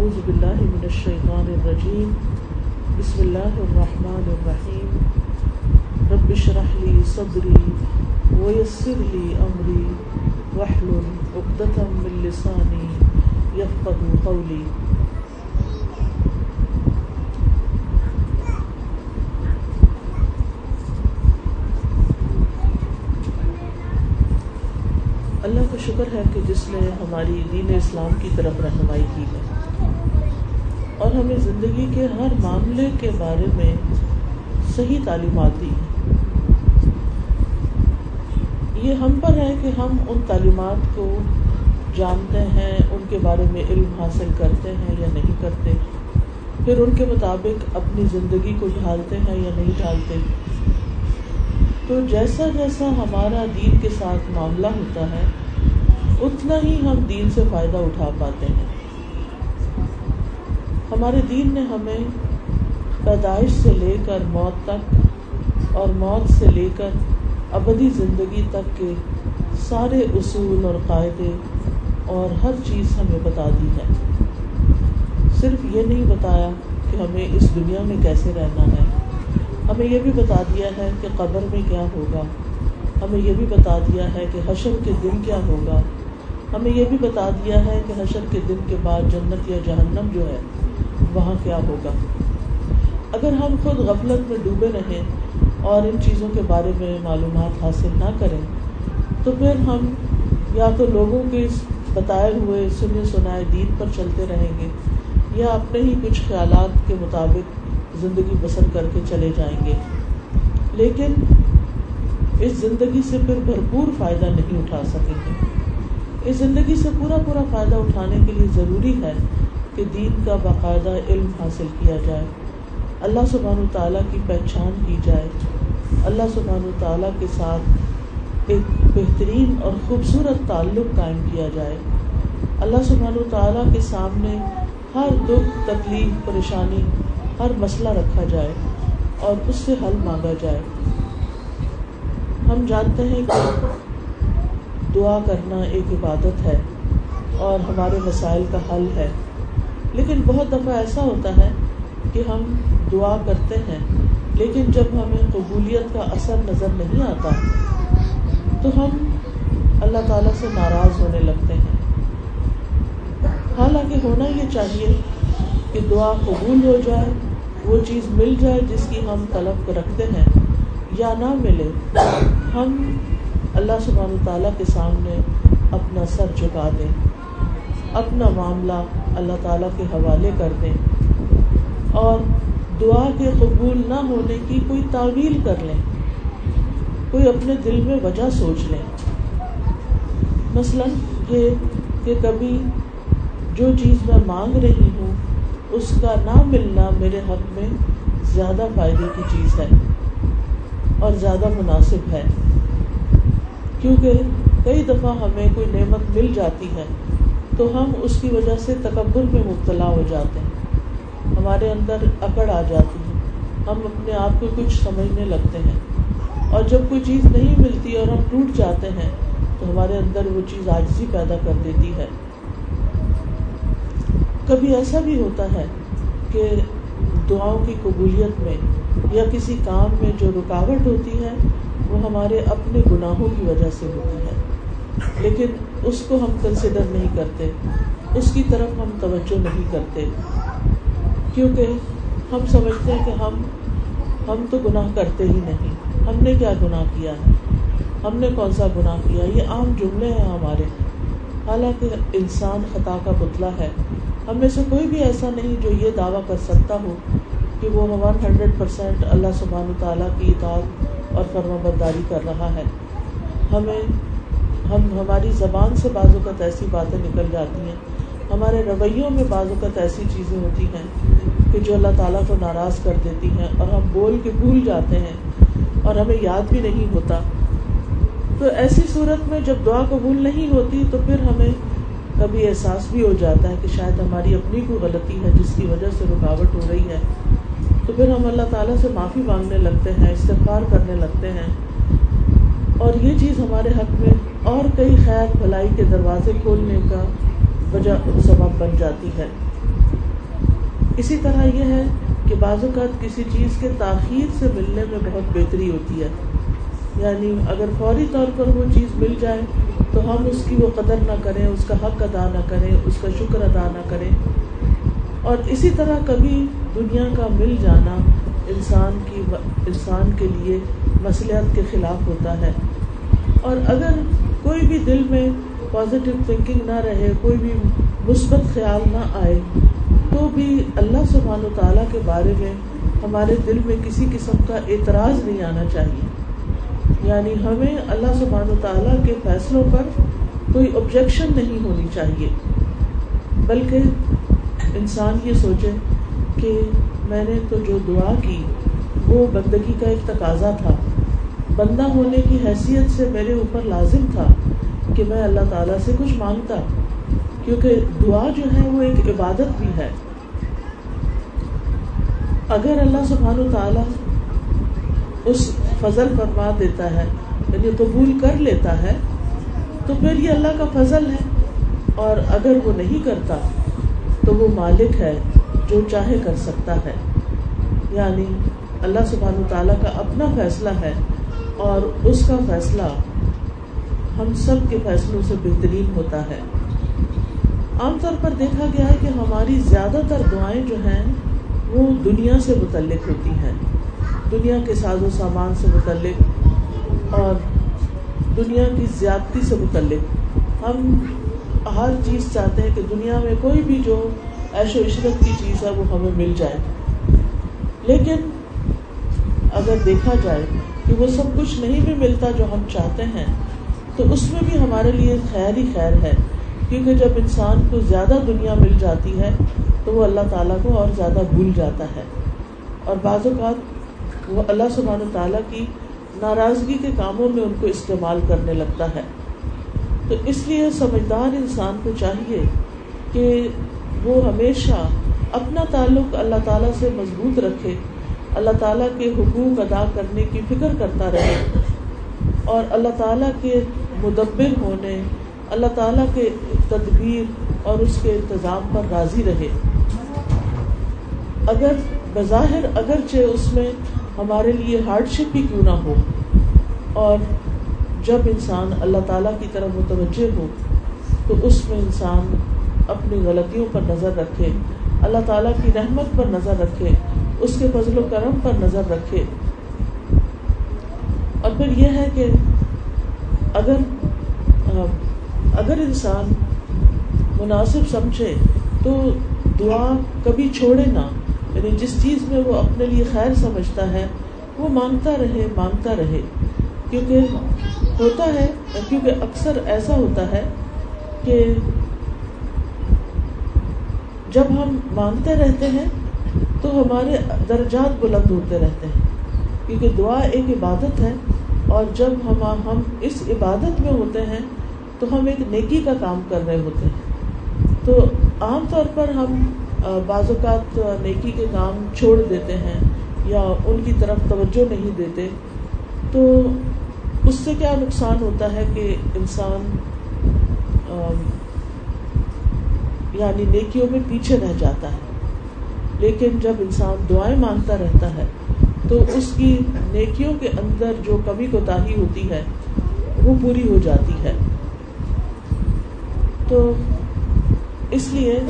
أعوذ بالله من الشيطان الرجيم بسم الله الرحمن الرحيم رب اشرح لي صدري ويسر لي أمري واحلل عقدة من لساني يفقه قولي اللہ کا شکر ہے کہ جس نے ہماری دین اسلام کی طرف رہنمائی کی ہے۔ اور ہمیں زندگی کے ہر معاملے کے بارے میں صحیح تعلیمات دی یہ ہم پر ہے کہ ہم ان تعلیمات کو جانتے ہیں، ان کے بارے میں علم حاصل کرتے ہیں یا نہیں کرتے، پھر ان کے مطابق اپنی زندگی کو ڈھالتے ہیں یا نہیں ڈھالتے۔ تو جیسا جیسا ہمارا دین کے ساتھ معاملہ ہوتا ہے، اتنا ہی ہم دین سے فائدہ اٹھا پاتے ہیں۔ ہمارے دین نے ہمیں پیدائش سے لے کر موت تک اور موت سے لے کر ابدی زندگی تک کے سارے اصول اور قاعدے اور ہر چیز ہمیں بتا دی ہے۔ صرف یہ نہیں بتایا کہ ہمیں اس دنیا میں کیسے رہنا ہے۔ ہمیں یہ بھی بتا دیا ہے کہ قبر میں کیا ہوگا۔ ہمیں یہ بھی بتا دیا ہے کہ حشر کے دن کیا ہوگا۔ ہمیں یہ بھی بتا دیا ہے کہ حشر کے دن کے بعد جنت یا جہنم جو ہے وہاں کیا ہوگا؟ اگر ہم خود غفلت میں ڈوبے رہیں اور ان چیزوں کے بارے میں معلومات حاصل نہ کریں، تو پھر ہم یا تو لوگوں کے بتائے ہوئے سنے سنائے دین پر چلتے رہیں گے، یا اپنے ہی کچھ خیالات کے مطابق زندگی بسر کر کے چلے جائیں گے۔ لیکن اس زندگی سے پھر بھرپور فائدہ نہیں اٹھا سکیں گے۔ اس زندگی سے پورا پورا فائدہ اٹھانے کے لیے ضروری ہے کہ دین کا باقاعدہ علم حاصل کیا جائے۔ اللہ سبحانہ تعالیٰ کی پہچان کی جائے۔ اللہ سبحانہ تعالیٰ کے ساتھ ایک بہترین اور خوبصورت تعلق قائم کیا جائے۔ اللہ سبحانہ تعالیٰ کے سامنے ہر دکھ، تکلیف، پریشانی، ہر مسئلہ رکھا جائے اور اس سے حل مانگا جائے۔ ہم جانتے ہیں کہ دعا کرنا ایک عبادت ہے اور ہمارے مسائل کا حل ہے۔ لیکن بہت دفعہ ایسا ہوتا ہے کہ ہم دعا کرتے ہیں، لیکن جب ہمیں قبولیت کا اثر نظر نہیں آتا، تو ہم اللہ تعالیٰ سے ناراض ہونے لگتے ہیں۔ حالانکہ ہونا یہ چاہیے کہ دعا قبول ہو جائے، وہ چیز مل جائے جس کی ہم طلب رکھتے ہیں، یا نہ ملے، ہم اللہ سبحانہ تعالیٰ کے سامنے اپنا سر جھکا دیں، اپنا معاملہ اللہ تعالیٰ کے حوالے کر دیں اور دعا کے قبول نہ ہونے کی کوئی تعویل کر لیں۔ کوئی اپنے دل میں وجہ سوچ لیں۔ مثلاً یہ کہ کبھی جو چیز میں مانگ رہی ہوں، اس کا نہ ملنا میرے حق میں زیادہ فائدے کی چیز ہے اور زیادہ مناسب ہے۔ کیونکہ کئی دفعہ ہمیں کوئی نعمت مل جاتی ہے۔ تو ہم اس کی وجہ سے تکبر میں مبتلا ہو جاتے ہیں۔ ہمارے اندر اکڑ آ جاتی ہے۔ ہم اپنے آپ کو کچھ سمجھنے لگتے ہیں۔ اور جب کوئی چیز نہیں ملتی اور ہم ٹوٹ جاتے ہیں، تو ہمارے اندر وہ چیز آجزی پیدا کر دیتی ہے۔ کبھی ایسا بھی ہوتا ہے کہ دعاؤں کی قبولیت میں یا کسی کام میں جو رکاوٹ ہوتی ہے، وہ ہمارے اپنے گناہوں کی وجہ سے ہوتی ہے۔ لیکن اس کو ہم کنسیڈر نہیں کرتے۔ اس کی طرف ہم توجہ نہیں کرتے۔ کیونکہ ہم سمجھتے ہیں کہ ہم ہم تو گناہ کرتے ہی نہیں۔ ہم نے کیا گناہ کیا ہے؟ ہم نے کون سا گناہ کیا؟ یہ عام جملے ہیں ہمارے۔ حالانکہ انسان خطا کا پتلا ہے۔ ہم میں سے کوئی بھی ایسا نہیں جو یہ دعویٰ کر سکتا ہو کہ وہ ون ہنڈریڈ پرسینٹ اللہ سبحان تعالیٰ کی اطاعت اور فرما برداری کر رہا ہے۔ ہمیں ہم ہماری زبان سے بعض اوقات ایسی باتیں نکل جاتی ہیں۔ ہمارے رویوں میں بعض اوقات ایسی چیزیں ہوتی ہیں کہ جو اللہ تعالیٰ کو ناراض کر دیتی ہیں اور ہم بول کے بھول جاتے ہیں اور ہمیں یاد بھی نہیں ہوتا۔ تو ایسی صورت میں جب دعا قبول نہیں ہوتی تو پھر ہمیں کبھی احساس بھی ہو جاتا ہے کہ شاید ہماری اپنی کوئی غلطی ہے جس کی وجہ سے رکاوٹ ہو رہی ہے۔ تو پھر ہم اللہ تعالیٰ سے معافی مانگنے لگتے ہیں، استغفار کرنے لگتے ہیں۔ اور یہ چیز ہمارے حق میں اور کئی خیر بھلائی کے دروازے کھولنے کا وجہ سبب بن جاتی ہے۔ اسی طرح یہ ہے کہ بعض اوقات کسی چیز کے تاخیر سے ملنے میں بہت بہتری ہوتی ہے۔ یعنی اگر فوری طور پر وہ چیز مل جائے تو ہم اس کی وہ قدر نہ کریں، اس کا حق ادا نہ کریں، اس کا شکر ادا نہ کریں۔ اور اسی طرح کبھی دنیا کا مل جانا انسان کی انسان کے لیے مصلیت کے خلاف ہوتا ہے۔ اور اگر کوئی بھی دل میں پازیٹیو تھنکنگ نہ رہے، کوئی بھی مثبت خیال نہ آئے، تو بھی اللہ سبحانہ و تعالیٰ کے بارے میں ہمارے دل میں کسی قسم کا اعتراض نہیں آنا چاہیے۔ یعنی ہمیں اللہ سبحانہ و تعالیٰ کے فیصلوں پر کوئی آبجیکشن نہیں ہونی چاہیے۔ بلکہ انسان یہ سوچے کہ میں نے تو جو دعا کی، وہ بندگی کا ایک تقاضا تھا۔ بندہ ہونے کی حیثیت سے میرے اوپر لازم تھا کہ میں اللہ تعالیٰ سے کچھ مانگتا، کیونکہ دعا جو ہے وہ ایک عبادت بھی ہے۔ اگر اللہ سبحان و تعالیٰ اس فضل فرما دیتا ہے یعنی قبول کر لیتا ہے، تو پھر یہ اللہ کا فضل ہے۔ اور اگر وہ نہیں کرتا، تو وہ مالک ہے جو چاہے کر سکتا ہے۔ یعنی اللہ سبحان و تعالیٰ کا اپنا فیصلہ ہے اور اس کا فیصلہ ہم سب کے فیصلوں سے بہترین ہوتا ہے۔ عام طور پر دیکھا گیا ہے کہ ہماری زیادہ تر دعائیں جو ہیں، وہ دنیا سے متعلق ہوتی ہیں۔ دنیا کے ساز و سامان سے متعلق اور دنیا کی زیادتی سے متعلق۔ ہم ہر چیز چاہتے ہیں کہ دنیا میں کوئی بھی جو عیش و عشرت کی چیز ہے، وہ ہمیں مل جائے۔ لیکن اگر دیکھا جائے کہ وہ سب کچھ نہیں بھی ملتا جو ہم چاہتے ہیں، تو اس میں بھی ہمارے لیے خیر ہی خیر ہے۔ کیونکہ جب انسان کو زیادہ دنیا مل جاتی ہے، تو وہ اللہ تعالیٰ کو اور زیادہ بھول جاتا ہے۔ اور بعض اوقات وہ اللہ سبحانہ تعالیٰ کی ناراضگی کے کاموں میں ان کو استعمال کرنے لگتا ہے۔ تو اس لیے سمجھدار انسان کو چاہیے کہ وہ ہمیشہ اپنا تعلق اللہ تعالیٰ سے مضبوط رکھے۔ اللہ تعالیٰ کے حقوق ادا کرنے کی فکر کرتا رہے اور اللہ تعالیٰ کے مدبر ہونے، اللہ تعالیٰ کے تدبیر اور اس کے انتظام پر راضی رہے۔ اگر بظاہر اگرچہ اس میں ہمارے لیے ہارڈ شپ ہی کیوں نہ ہو، اور جب انسان اللہ تعالیٰ کی طرف متوجہ ہو، تو اس میں انسان اپنی غلطیوں پر نظر رکھے، اللہ تعالیٰ کی رحمت پر نظر رکھے۔ اس کے فضل و کرم پر نظر رکھے۔ اور پھر یہ ہے کہ اگر اگر انسان مناسب سمجھے تو دعا کبھی چھوڑے نہ۔ یعنی جس چیز میں وہ اپنے لیے خیر سمجھتا ہے، وہ مانگتا رہے مانگتا رہے۔ کیونکہ ہوتا ہے، کیونکہ اکثر ایسا ہوتا ہے کہ جب ہم مانگتے رہتے ہیں تو ہمارے درجات بلند ہوتے رہتے ہیں۔ کیونکہ دعا ایک عبادت ہے، اور جب ہم ہم اس عبادت میں ہوتے ہیں، تو ہم ایک نیکی کا کام کر رہے ہوتے ہیں۔ تو عام طور پر ہم بعض اوقات نیکی کے کام چھوڑ دیتے ہیں، یا ان کی طرف توجہ نہیں دیتے۔ تو اس سے کیا نقصان ہوتا ہے کہ انسان یعنی نیکیوں میں پیچھے رہ جاتا ہے؟ لیکن جب انسان دعائیں مانگتا رہتا ہے، تو اس کی نیکیوں کے اندر جو کمی کوتاہی ہوتی ہے، وہ پوری ہو جاتی ہے۔ تو اس لیے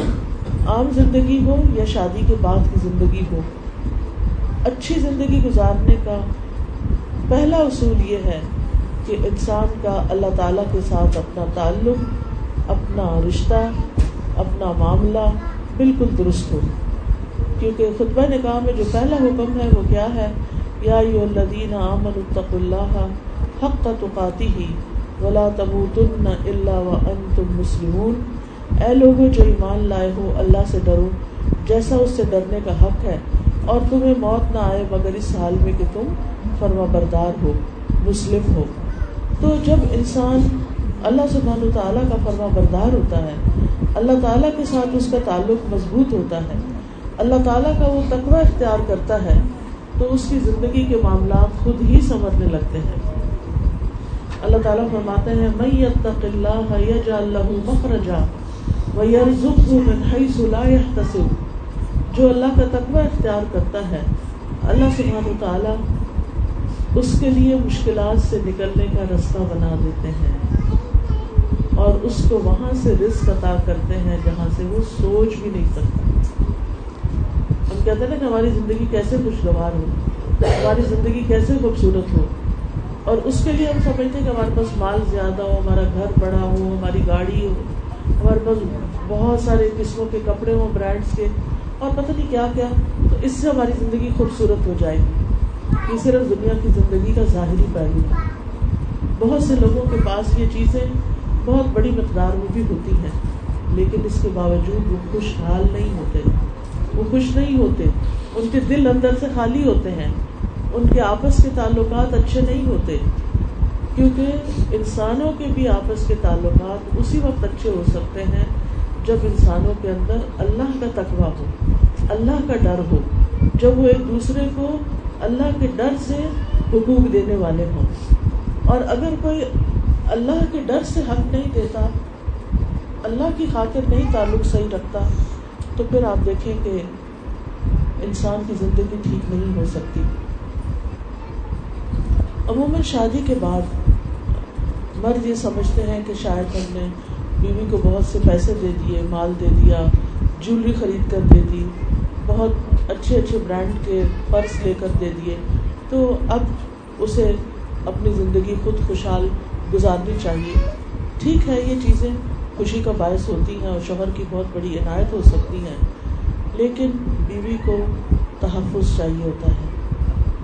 عام زندگی ہو یا شادی کے بعد کی زندگی ہو، اچھی زندگی گزارنے کا پہلا اصول یہ ہے کہ انسان کا اللہ تعالیٰ کے ساتھ اپنا تعلق، اپنا رشتہ، اپنا معاملہ بالکل درست ہو۔ کیونکہ خطبہ نکاح میں جو پہلا حکم ہے وہ کیا ہے؟ یا الذین آمنوا اتقوا اللہ حق تقاتی ہی ولا تموتن الا وانتم مسلمون۔ اے لوگوں جو ایمان لائے ہو، اللہ سے ڈرو۔ جیسا اس سے ڈرنے کا حق ہے اور تمہیں موت نہ آئے مگر اس حال میں کہ تم فرما بردار ہو، مسلم ہو۔ تو جب انسان اللہ سبحانہ تعالیٰ کا فرما بردار ہوتا ہے، اللہ تعالیٰ کے ساتھ اس کا تعلق مضبوط ہوتا ہے۔ اللہ تعالیٰ کا وہ تقوی اختیار کرتا ہے، تو اس کی زندگی کے معاملات خود ہی سمجھنے لگتے ہیں۔ اللہ تعالیٰ فرماتے ہیں میں يتق اللہ يجعل له مخرجا ويرزقه من حيث لا يحتسب جو اللہ کا تقوی اختیار کرتا ہے، اللہ سبحانہ و تعالیٰ اس کے لیے مشکلات سے نکلنے کا رستہ بنا دیتے ہیں اور اس کو وہاں سے رزق عطا کرتے ہیں جہاں سے وہ سوچ بھی نہیں سکتا۔ کہتے ہیں نا کہ ہماری زندگی کیسے خوشگوار ہو، ہماری زندگی کیسے خوبصورت ہو۔ اور اس کے لیے ہم سمجھتے ہیں کہ ہمارے پاس مال زیادہ ہو، ہمارا گھر بڑا ہو، ہماری گاڑی ہو، ہمارے پاس بہت سارے قسموں کے کپڑے ہوں برانڈس کے۔ اور پتہ نہیں کیا کیا، تو اس سے ہماری زندگی خوبصورت ہو جائے گی۔ یہ صرف دنیا کی زندگی کا ظاہری پہلو ہے۔ بہت سے لوگوں کے پاس یہ چیزیں بہت بڑی مقدار میں بھی ہوتی ہیں، لیکن اس کے باوجود وہ خوشحال نہیں ہوتے۔ وہ خوش نہیں ہوتے، ان کے دل اندر سے خالی ہوتے ہیں، ان کے آپس کے تعلقات اچھے نہیں ہوتے، کیونکہ انسانوں کے بھی آپس کے تعلقات اسی وقت اچھے ہو سکتے ہیں جب انسانوں کے اندر اللہ کا تقوی ہو، اللہ کا ڈر ہو، جب وہ ایک دوسرے کو اللہ کے ڈر سے حقوق دینے والے ہوں۔ اور اگر کوئی اللہ کے ڈر سے حق نہیں دیتا، اللہ کی خاطر نہیں تعلق صحیح رکھتا تو پھر آپ دیکھیں کہ انسان کی زندگی ٹھیک نہیں ہو سکتی۔ عموماً شادی کے بعد مرد یہ سمجھتے ہیں کہ شاید ہم نے بیوی کو بہت سے پیسے دے دیے، مال دے دیا، جولری خرید کر دے دی، بہت اچھے اچھے برانڈ کے پرس لے کر دے دیے۔ تو اب اسے اپنی زندگی خود خوشحال گزارنی چاہیے۔ ٹھیک ہے، یہ چیزیں۔ خوشی کا باعث ہوتی ہیں اور شوہر کی بہت بڑی عنایت ہو سکتی ہیں۔ لیکن بیوی کو تحفظ چاہیے ہوتا ہے۔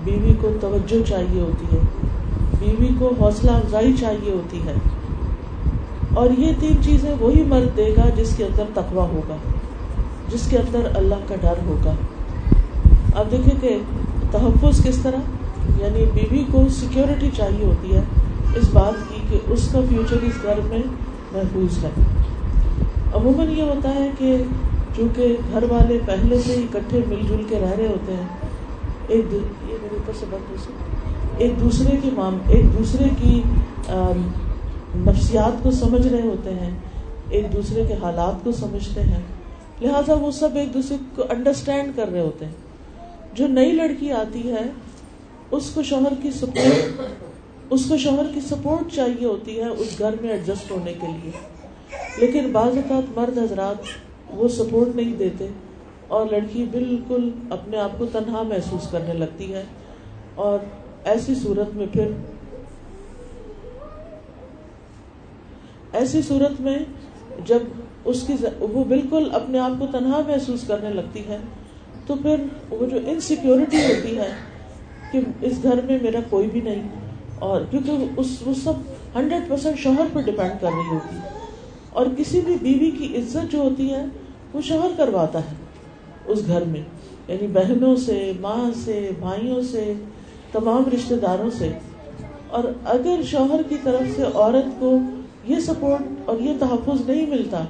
بیوی کو توجہ چاہیے ہوتی ہے۔ بیوی کو حوصلہ افزائی چاہیے ہوتی ہے۔ اور یہ تین چیزیں وہی مرد دے گا جس کے اندر تقوی ہوگا، جس کے اندر اللہ کا ڈر ہوگا۔ اب دیکھیں کہ تحفظ کس طرح یعنی بیوی کو سیکورٹی چاہیے ہوتی ہے۔ اس بات کی کہ اس کا فیوچر اس گھر میں محفوظ ہے۔ عموماً یہ ہوتا ہے کہ چونکہ گھر والے پہلے سے اکٹھے مل جل کے رہ رہے ہوتے ہیں، ایک دو... یہ میرے اوپر سے بند ایک دوسرے کی مام، ایک دوسرے کی آ... نفسیات کو سمجھ رہے ہوتے ہیں، ایک دوسرے کے حالات کو سمجھتے ہیں۔ لہٰذا وہ سب ایک دوسرے کو انڈرسٹینڈ کر رہے ہوتے ہیں۔ جو نئی لڑکی آتی ہے، اس کو شوہر کی سپورٹ اس کو شوہر کی سپورٹ چاہیے ہوتی ہے اس گھر میں ایڈجسٹ ہونے کے لیے۔ لیکن بعض اوقات مرد حضرات وہ سپورٹ نہیں دیتے اور لڑکی بالکل اپنے آپ کو تنہا محسوس کرنے لگتی ہے۔ اور ایسی صورت میں پھر ایسی صورت میں جب اس کی وہ بالکل اپنے آپ کو تنہا محسوس کرنے لگتی ہے تو پھر وہ جو انسیکیورٹی ہوتی ہے کہ اس گھر میں میرا کوئی بھی نہیں اور کیونکہ اس وہ سب ہنڈریڈ پرسینٹ شوہر پر ڈپینڈ کر رہی ہوتی ہے اور کسی بھی بیوی کی عزت جو ہوتی ہے، وہ شوہر کرواتا ہے اس گھر میں۔ یعنی بہنوں سے، ماں سے، بھائیوں سے، تمام رشتے داروں سے۔ اور اگر شوہر کی طرف سے عورت کو یہ سپورٹ اور یہ تحفظ نہیں ملتا،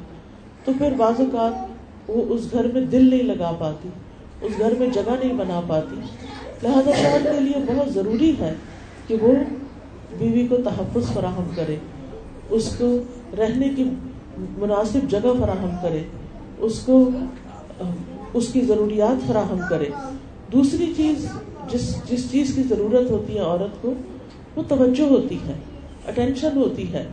تو پھر بعض اوقات وہ اس گھر میں دل نہیں لگا پاتی، اس گھر میں جگہ نہیں بنا پاتی۔ لہٰذا شوہر کے لیے بہت ضروری ہے کہ وہ بیوی کو تحفظ فراہم کرے، اس کو رہنے کی مناسب جگہ فراہم کرے، اس کو، اس کی ضروریات فراہم کرے۔ دوسری چیز، جس جس چیز کی ضرورت ہوتی ہے عورت کو، وہ توجہ ہوتی ہے اٹینشن ہوتی ہے۔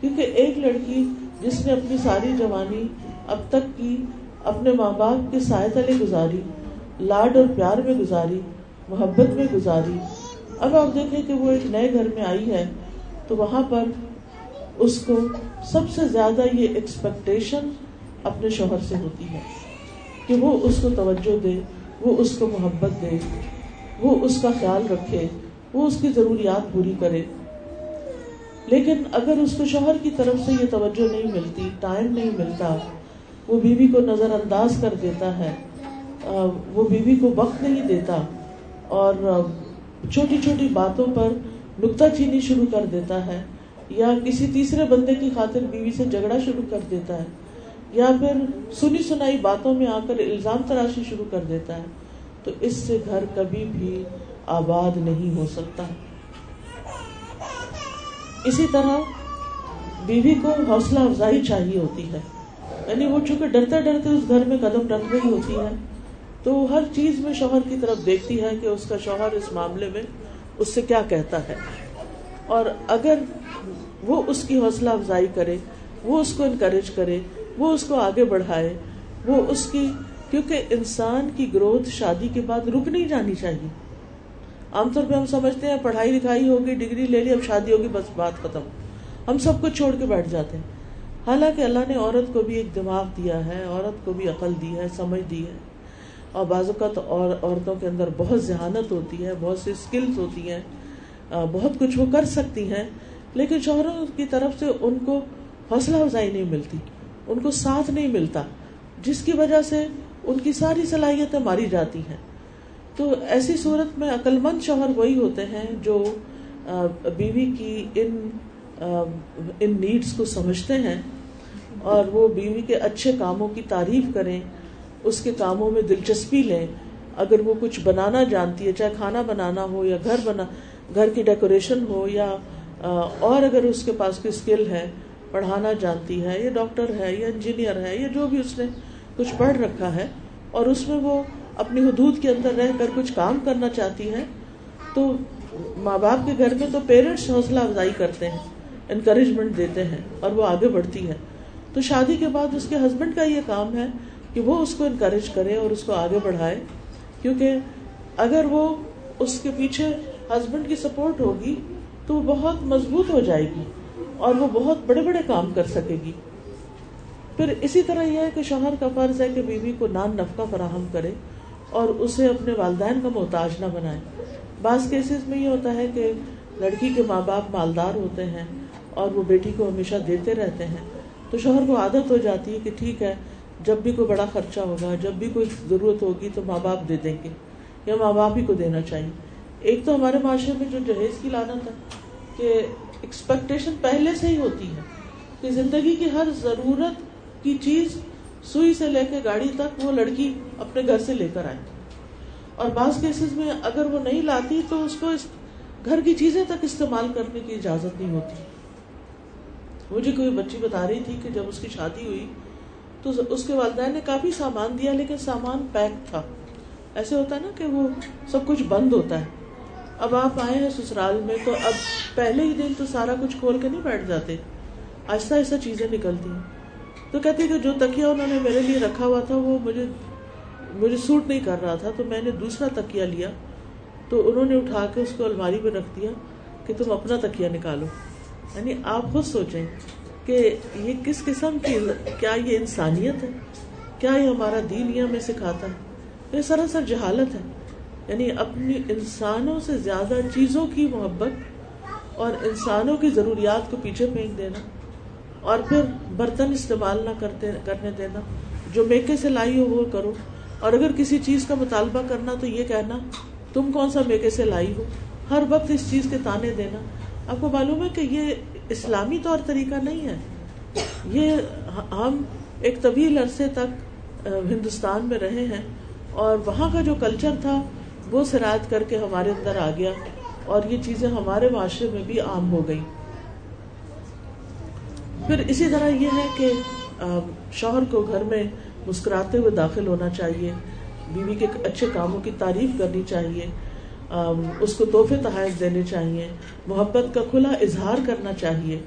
کیونکہ ایک لڑکی جس نے اپنی ساری جوانی اب تک کی، اپنے ماں باپ کے سائے تلے گزاری، لاڈ اور پیار میں گزاری، محبت میں گزاری اب آپ دیکھیں کہ وہ ایک نئے گھر میں آئی ہے، تو وہاں پر اس کو سب سے زیادہ یہ ایکسپیکٹیشن اپنے شوہر سے ہوتی ہے کہ وہ اس کو توجہ دے، وہ اس کو محبت دے، وہ اس کا خیال رکھے، وہ اس کی ضروریات پوری کرے۔ لیکن اگر اس کو شوہر کی طرف سے یہ توجہ نہیں ملتی ٹائم نہیں ملتا، وہ بیوی کو نظر انداز کر دیتا ہے وہ بیوی کو وقت نہیں دیتا اور چھوٹی چھوٹی باتوں پر نکتہ چینی شروع کر دیتا ہے، یا کسی تیسرے بندے کی خاطر بیوی سے جھگڑا شروع کر دیتا ہے، یا پھر سنی سنائی باتوں میں آ کر الزام تراشی شروع کر دیتا ہے، تو اس سے گھر کبھی بھی آباد نہیں ہو سکتا۔ اسی طرح بیوی کو حوصلہ افزائی چاہیے ہوتی ہے یعنی وہ چونکہ ڈرتے ڈرتے اس گھر میں قدم رکھ رہی ہوتی ہے تو وہ ہر چیز میں شوہر کی طرف دیکھتی ہے کہ اس کا شوہر اس معاملے میں اس سے کیا کہتا ہے۔ اور اگر وہ اس کی حوصلہ افزائی کرے، وہ اس کو انکریج کرے، وہ اس کو آگے بڑھائے، وہ اس کی، کیونکہ انسان کی گروتھ شادی کے بعد رک نہیں جانی چاہیے۔ عام طور پہ ہم سمجھتے ہیں پڑھائی لکھائی ہوگی، ڈگری لے لی، اب شادی ہوگی، بس بات ختم۔ ہم سب کچھ چھوڑ کے بیٹھ جاتے ہیں۔ حالانکہ اللہ نے عورت کو بھی ایک دماغ دیا ہے، عورت کو بھی عقل دی ہے، سمجھ دی ہے۔ اور بعض اوقات اور عورتوں کے اندر بہت ذہانت ہوتی ہے، بہت سی اسکلس ہوتی ہیں بہت کچھ وہ کر سکتی ہیں، لیکن شوہروں کی طرف سے ان کو حوصلہ افزائی نہیں ملتی، ان کو ساتھ نہیں ملتا، جس کی وجہ سے ان کی ساری صلاحیتیں ماری جاتی ہیں۔ تو ایسی صورت میں عقل مند شوہر وہی ہوتے ہیں جو بیوی کی ان ان نیڈس کو سمجھتے ہیں اور وہ بیوی کے اچھے کاموں کی تعریف کریں اس کے کاموں میں دلچسپی لیں۔ اگر وہ کچھ بنانا جانتی ہے، چاہے کھانا بنانا ہو یا گھر بنا، گھر کی ڈیکوریشن ہو یا اور اگر اس کے پاس کوئی اسکل ہے، پڑھانا جانتی ہے، یا ڈاکٹر ہے، یا انجینئر ہے، یا جو بھی اس نے کچھ پڑھ رکھا ہے، اور اس میں وہ اپنی حدود کے اندر رہ کر کچھ کام کرنا چاہتی ہے، تو ماں باپ کے گھر میں تو پیرنٹس حوصلہ افزائی کرتے ہیں انکریجمنٹ دیتے ہیں، اور وہ آگے بڑھتی ہے۔ تو شادی کے بعد اس کے ہسبینڈ کا یہ کام ہے کہ وہ اس کو انکریج کرے اور اس کو آگے بڑھائے، کیونکہ اگر وہ اس کے پیچھے ہسبینڈ کی سپورٹ ہوگی تو وہ بہت مضبوط ہو جائے گی اور وہ بہت بڑے بڑے کام کر سکے گی۔ پھر اسی طرح یہ ہے کہ شوہر کا فرض ہے کہ بیوی کو نان نفقہ فراہم کرے اور اسے اپنے والدین کا محتاج نہ بنائے۔ بعض کیسز میں یہ ہوتا ہے کہ لڑکی کے ماں باپ مالدار ہوتے ہیں اور وہ بیٹی کو ہمیشہ دیتے رہتے ہیں، تو شوہر کو عادت ہو جاتی ہے کہ ٹھیک ہے جب بھی کوئی بڑا خرچہ ہوگا، جب بھی کوئی ضرورت ہوگی تو ماں باپ دے دیں گے یا ماں باپ ہی کو دینا چاہیے۔ ایک تو ہمارے معاشرے میں جو جہیز کی لانت ہے کہ ایکسپیکٹیشن پہلے سے ہی ہوتی ہے کہ زندگی کی ہر ضرورت کی چیز سوئی سے لے کے گاڑی تک وہ لڑکی اپنے گھر سے لے کر آئے۔ اور بعض کیسز میں اگر وہ نہیں لاتی تو اس کو گھر کی چیزیں تک استعمال کرنے کی اجازت نہیں ہوتی۔ مجھے کوئی بچی بتا رہی تھی کہ جب اس کی شادی ہوئی تو اس کے والدین نے کافی سامان دیا لیکن سامان پیک تھا۔ ایسے ہوتا ہے نا کہ وہ سب کچھ بند ہوتا ہے۔ اب آپ آئے ہیں سسرال میں تو اب پہلے ہی دن تو سارا کچھ کھول کے نہیں بیٹھ جاتے۔ آہستہ آہستہ چیزیں نکلتی ہیں۔ تو کہتے کہ جو تکیا انہوں نے میرے لیے رکھا ہوا تھا وہ مجھے مجھے سوٹ نہیں کر رہا تھا، تو میں نے دوسرا تکیا لیا۔ تو انہوں نے اٹھا کے اس کو الماری میں رکھ دیا کہ تم اپنا تکیا نکالو۔ یعنی آپ خود سوچیں۔ کہ یہ کس قسم کی کیا یہ انسانیت ہے؟ کیا یہ ہمارا دین یہ ہمیں سکھاتا ہے؟ یہ سراسر جہالت ہے۔ یعنی اپنی انسانوں سے زیادہ چیزوں کی محبت اور انسانوں کی ضروریات کو پیچھے پھینک دینا اور پھر برتن استعمال نہ کرتے کرنے دینا، جو میکے سے لائی ہو وہ کرو۔ اور اگر کسی چیز کا مطالبہ کرنا تو یہ کہنا، تم کون سا میکے سے لائی ہو؟ ہر وقت اس چیز کے تانے دینا۔ آپ کو معلوم ہے کہ یہ اسلامی طور طریقہ نہیں ہے۔ یہ ہم ایک طویل عرصے تک ہندوستان میں رہے ہیں اور وہاں کا جو کلچر تھا، وہ سرایت کر کے ہمارے اندر آ گیا اور یہ چیزیں ہمارے معاشرے میں بھی عام ہو گئی پھر اسی طرح یہ ہے کہ شوہر کو گھر میں مسکراتے ہوئے داخل ہونا چاہیے، بیوی کے اچھے کاموں کی تعریف کرنی چاہیے۔ اس کو تحفے تحائف دینے چاہیے، محبت کا کھلا اظہار کرنا چاہیے،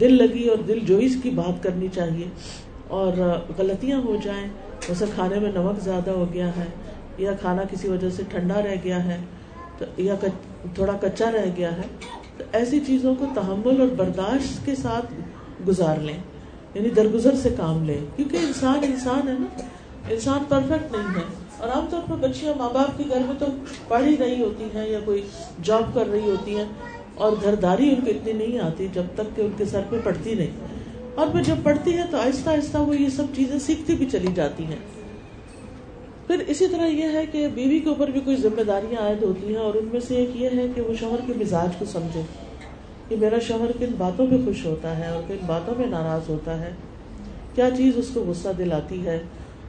دل لگی اور دل جوئی کی بات کرنی چاہیے، اور غلطیاں ہو جائیں جیسے کھانے میں نمک زیادہ ہو گیا ہے، یا کھانا کسی وجہ سے ٹھنڈا رہ گیا ہے، تو یا تھوڑا کچا رہ گیا ہے، تو ایسی چیزوں کو تحمل اور برداشت کے ساتھ گزار لیں یعنی درگزر سے کام لیں، کیونکہ انسان انسان ہے نا، انسان پرفیکٹ نہیں ہے۔ اور عام طور پر بچیاں ماں باپ کے گھر میں تو پڑھ ہی رہی ہوتی ہیں یا کوئی جاب کر رہی ہوتی ہیں اور گھرداری ان کو اتنی نہیں آتی جب تک کہ ان کے سر پہ پڑتی نہیں۔ اور پھر جب پڑتی ہے تو آہستہ آہستہ وہ یہ سب چیزیں سیکھتی بھی چلی جاتی ہیں۔ پھر اسی طرح یہ ہے کہ بیوی کے اوپر بھی کچھ ذمہ داریاں عائد ہوتی ہیں اور ان میں سے ایک یہ ہے کہ وہ شوہر کے مزاج کو سمجھے کہ میرا شوہر کن باتوں پہ خوش ہوتا ہے اور کن باتوں میں ناراض ہوتا ہے۔ کیا چیز اس کو غصہ دلاتی ہے؟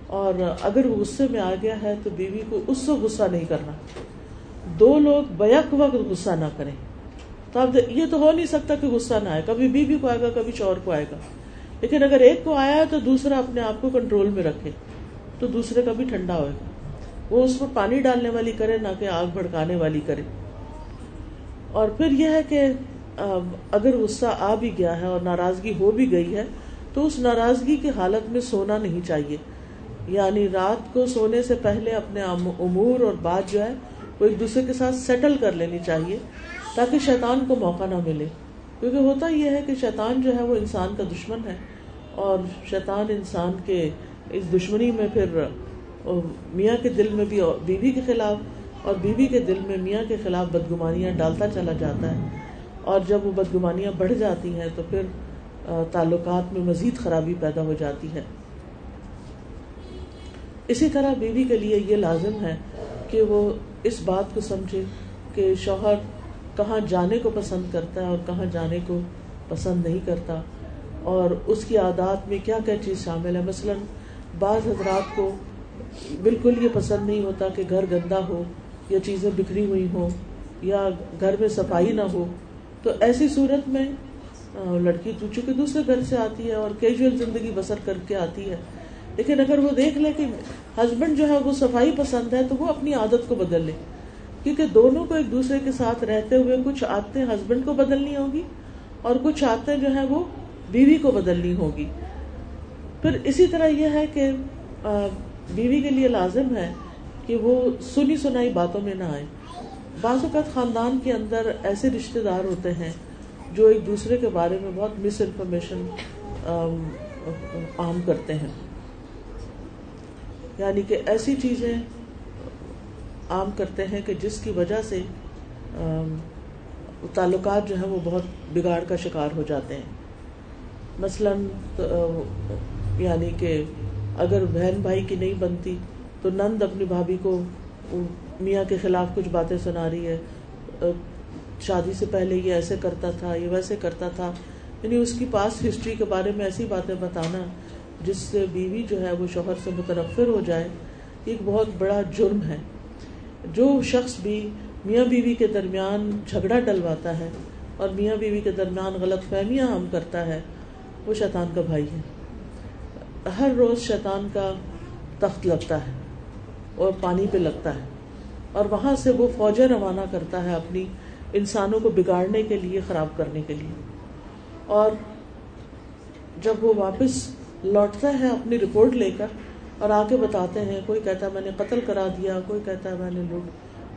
اور اگر وہ غصے میں آ گیا ہے تو بیوی کو اس سے غصہ نہیں کرنا۔ دو لوگ بیک وقت غصہ نہ کریں۔ تو اب یہ تو ہو نہیں سکتا کہ غصہ نہ آئے۔ کبھی بیوی کو آئے گا، کبھی شوہر کو آئے گا۔ لیکن اگر ایک کو آیا ہے تو دوسرا اپنے آپ کو کنٹرول میں رکھے۔ تو دوسرے کا بھی ٹھنڈا ہوئے گا۔ وہ اس پر پانی ڈالنے والی کرے، نہ کہ آگ بھڑکانے والی کرے۔ اور پھر یہ ہے کہ اگر غصہ آ بھی گیا ہے اور ناراضگی ہو بھی گئی ہے، تو اس ناراضگی کی حالت میں سونا نہیں چاہیے۔ یعنی رات کو سونے سے پہلے اپنے امور اور بات جو ہے وہ ایک دوسرے کے ساتھ سیٹل کر لینی چاہیے تاکہ شیطان کو موقع نہ ملے۔ کیونکہ ہوتا یہ ہے کہ شیطان جو ہے وہ انسان کا دشمن ہے اور شیطان انسان کے اس دشمنی میں پھر میاں کے دل میں بھی بیوی کے خلاف اور بیوی کے دل میں میاں کے خلاف بدگمانیاں ڈالتا چلا جاتا ہے۔ اور جب وہ بدگمانیاں بڑھ جاتی ہیں تو پھر تعلقات میں مزید خرابی پیدا ہو جاتی ہے۔ اسی طرح بیوی کے لیے یہ لازم ہے کہ وہ اس بات کو سمجھے کہ شوہر کہاں جانے کو پسند کرتا ہے اور کہاں جانے کو پسند نہیں کرتا اور اس کی عادات میں کیا کیا چیز شامل ہے؟ مثلا بعض حضرات کو بالکل یہ پسند نہیں ہوتا کہ گھر گندا ہو یا چیزیں بکھری ہوئی ہوں یا گھر میں صفائی نہ ہو۔ تو ایسی صورت میں لڑکی تو چونکہ دوسرے گھر سے آتی ہے اور کیجول زندگی بسر کر کے آتی ہے لیکن اگر وہ دیکھ لے کہ ہسبینڈ جو ہے وہ صفائی پسند ہے تو وہ اپنی عادت کو بدل لے۔ کیونکہ دونوں کو ایک دوسرے کے ساتھ رہتے ہوئے کچھ عادتیں ہسبینڈ کو بدلنی ہوگی اور کچھ عادتیں جو ہے وہ بیوی کو بدلنی ہوگی۔ پھر اسی طرح یہ ہے کہ بیوی کے لیے لازم ہے کہ وہ سنی سنائی باتوں میں نہ آئے۔ بعض اوقات خاندان کے اندر ایسے رشتے دار ہوتے ہیں جو ایک دوسرے کے بارے میں بہت مس انفارمیشن عام کرتے ہیں۔ یعنی کہ ایسی چیزیں عام کرتے ہیں کہ جس کی وجہ سے تعلقات جو ہیں وہ بہت بگاڑ کا شکار ہو جاتے ہیں۔ مثلاً یعنی کہ اگر بہن بھائی کی نہیں بنتی تو نند اپنی بھابھی کو میاں کے خلاف کچھ باتیں سنا رہی ہے۔ شادی سے پہلے یہ ایسے کرتا تھا، یہ ویسے کرتا تھا۔ یعنی اس کی پاس ہسٹری کے بارے میں ایسی باتیں بتانا جس سے بیوی جو ہے وہ شوہر سے متنفر ہو جائے، ایک بہت بڑا جرم ہے۔ جو شخص بھی میاں بیوی کے درمیان جھگڑا ڈلواتا ہے اور میاں بیوی کے درمیان غلط فہمیاں ہم کرتا ہے، وہ شیطان کا بھائی ہے۔ ہر روز شیطان کا تخت لگتا ہے اور پانی پہ لگتا ہے اور وہاں سے وہ فوجیں روانہ کرتا ہے اپنی انسانوں کو بگاڑنے کے لیے، خراب کرنے کے لیے۔ اور جب وہ واپس لوٹتا ہے اپنی رپورٹ لے کر اور آ کے بتاتے ہیں، کوئی کہتا ہے میں نے قتل کرا دیا، کوئی کہتا ہے میں نے لوٹ،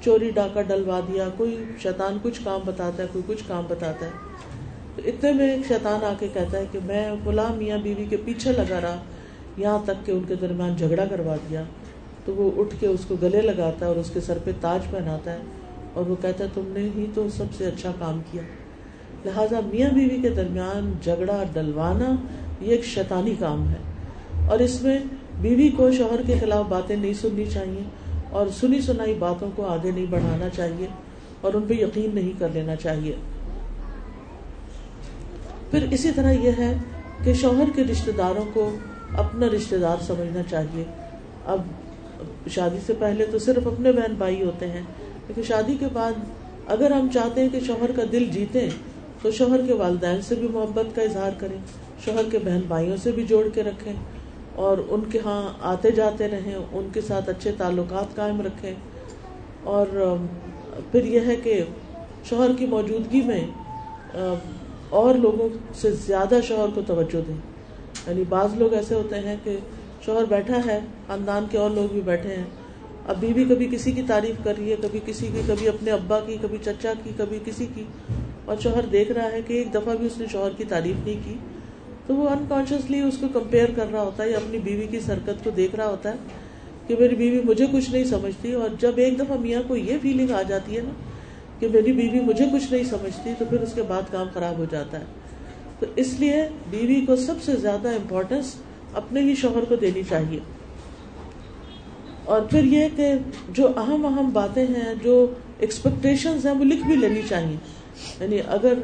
چوری، ڈاکہ ڈلوا دیا، کوئی شیطان کچھ کام بتاتا ہے، کوئی کچھ کام بتاتا ہے۔ تو اتنے میں ایک شیطان آ کے کہتا ہے کہ میں غلام میاں بیوی کے پیچھے لگا رہا، یہاں تک کہ ان کے درمیان جھگڑا کروا دیا۔ تو وہ اٹھ کے اس کو گلے لگاتا ہے اور اس کے سر پہ تاج پہناتا ہے اور وہ کہتا ہے، تم نے ہی تو سب سے اچھا کام کیا۔ لہٰذا میاں بیوی کے درمیان جھگڑا، ڈلوانا یہ ایک شیطانی کام ہے۔ اور اس میں بیوی کو شوہر کے خلاف باتیں نہیں سننی چاہیے اور سنی سنائی باتوں کو آگے نہیں بڑھانا چاہیے اور ان پہ یقین نہیں کر لینا چاہیے۔ پھر اسی طرح یہ ہے کہ شوہر کے رشتے داروں کو اپنا رشتے دار سمجھنا چاہیے۔ اب شادی سے پہلے تو صرف اپنے بہن بھائی ہوتے ہیں، لیکن شادی کے بعد اگر ہم چاہتے ہیں کہ شوہر کا دل جیتے تو شوہر کے والدین سے بھی محبت کا اظہار کریں۔ شوہر کے بہن بھائیوں سے بھی جوڑ کے رکھیں اور ان کے ہاں آتے جاتے رہیں، ان کے ساتھ اچھے تعلقات قائم رکھیں۔ اور پھر یہ ہے کہ شوہر کی موجودگی میں اور لوگوں سے زیادہ شوہر کو توجہ دیں۔ یعنی بعض لوگ ایسے ہوتے ہیں کہ شوہر بیٹھا ہے، خاندان کے اور لوگ بھی بیٹھے ہیں۔ اب بیوی کبھی کسی کی تعریف کر رہی ہے، کبھی کسی کی، کبھی اپنے ابا کی، کبھی چچا کی، کبھی کسی کی۔ اور شوہر دیکھ رہا ہے کہ ایک دفعہ بھی اس نے شوہر کی تعریف نہیں کی۔ تو وہ انکانشیسلی اس کو کمپیئر کر رہا ہوتا ہے یا اپنی بیوی کی سرکت کو دیکھ رہا ہوتا ہے کہ میری بیوی مجھے کچھ نہیں سمجھتی اور جب ایک دفعہ میاں کو یہ فیلنگ آ جاتی ہے نا کہ میری بیوی مجھے کچھ نہیں سمجھتی تو پھر اس کے بعد کام خراب ہو جاتا ہے۔ تو اس لیے بیوی کو سب سے زیادہ امپورٹینس اپنے ہی شوہر کو دینی چاہیے۔ اور پھر یہ کہ جو اہم اہم باتیں ہیں، جو ایکسپیکٹیشن ہیں، وہ لکھ بھی لینی چاہیے۔ یعنی اگر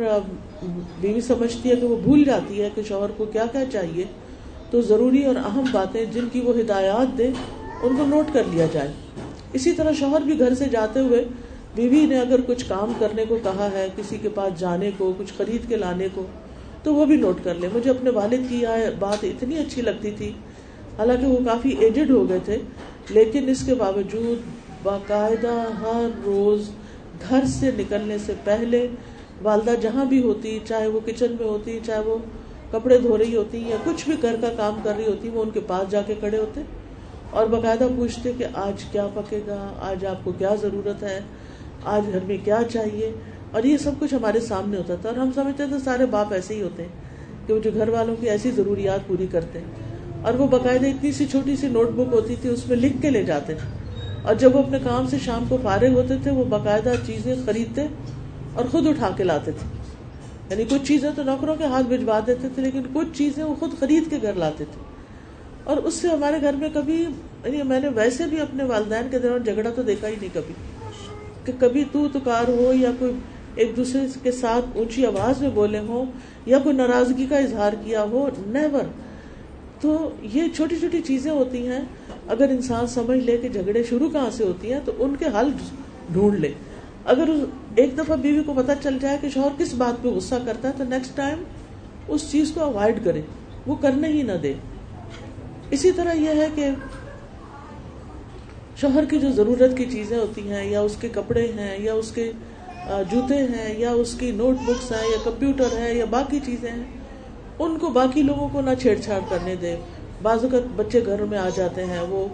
بیوی سمجھتی ہے کہ وہ بھول جاتی ہے کہ شوہر کو کیا کیا چاہیے، تو ضروری اور اہم باتیں جن کی وہ ہدایات دے ان کو نوٹ کر لیا جائے۔ اسی طرح شوہر بھی گھر سے جاتے ہوئے بیوی نے اگر کچھ کام کرنے کو کہا ہے، کسی کے پاس جانے کو، کچھ خرید کے لانے کو، تو وہ بھی نوٹ کر لے۔ مجھے اپنے والد کی بات اتنی اچھی لگتی تھی، حالانکہ وہ کافی ایجڈ ہو گئے تھے، لیکن اس کے باوجود باقاعدہ ہر روز گھر سے نکلنے سے پہلے والدہ جہاں بھی ہوتی، چاہے وہ کچن میں ہوتی، چاہے وہ کپڑے دھو رہی ہوتی یا کچھ بھی گھر کا کام کر رہی ہوتی، وہ ان کے پاس جا کے کھڑے ہوتے اور باقاعدہ پوچھتے کہ آج کیا پکے گا، آج آپ کو کیا ضرورت ہے، آج گھر میں کیا چاہیے اور یہ سب کچھ ہمارے سامنے ہوتا تھا اور ہم سمجھتے تھے سارے باپ ایسے ہی ہوتے ہیں کہ وہ جو گھر والوں کی ایسی ضروریات پوری کرتے ہیں اور وہ باقاعدہ اتنی سی چھوٹی سی نوٹ بک ہوتی تھی، اس میں لکھ کے لے جاتے تھے۔ اور جب وہ اپنے کام سے شام کو فارغ ہوتے تھے، وہ باقاعدہ چیزیں خریدتے اور خود اٹھا کے لاتے تھے۔ یعنی کچھ چیزیں تو نوکروں کے ہاتھ بھجوا دیتے تھے، لیکن کچھ چیزیں وہ خود خرید کے گھر لاتے تھے۔ اور اس سے ہمارے گھر میں کبھی یعنی میں نے ویسے بھی اپنے والدین کے دوران جھگڑا تو دیکھا ہی نہیں کبھی، کہ کبھی تو تکار ہو یا کوئی ایک دوسرے کے ساتھ اونچی آواز میں بولے ہوں یا کوئی ناراضگی کا اظہار کیا ہو نیور تو یہ چھوٹی چھوٹی چیزیں ہوتی ہیں اگر انسان سمجھ لے کہ جھگڑے شروع کہاں سے ہوتی ہیں، تو ان کے حل ڈھونڈ لے۔ اگر ایک دفعہ بیوی کو پتا چل جائے کہ شوہر کس بات پہ غصہ کرتا ہے، تو نیکسٹ ٹائم اس چیز کو اوائڈ کرے۔ وہ کرنے ہی نہ دے۔ اسی طرح یہ ہے کہ شوہر کی جو ضرورت کی چیزیں ہوتی ہیں، یا اس کے کپڑے ہیں، یا اس کے جوتے ہیں، یا اس کی نوٹ بکس ہیں، یا کمپیوٹر ہے یا باقی چیزیں ہیں، ان کو باقی لوگوں کو نہ چھیڑ چھاڑ کرنے دے۔ بعض اوقات بچے گھروں میں آ جاتے ہیں، وہ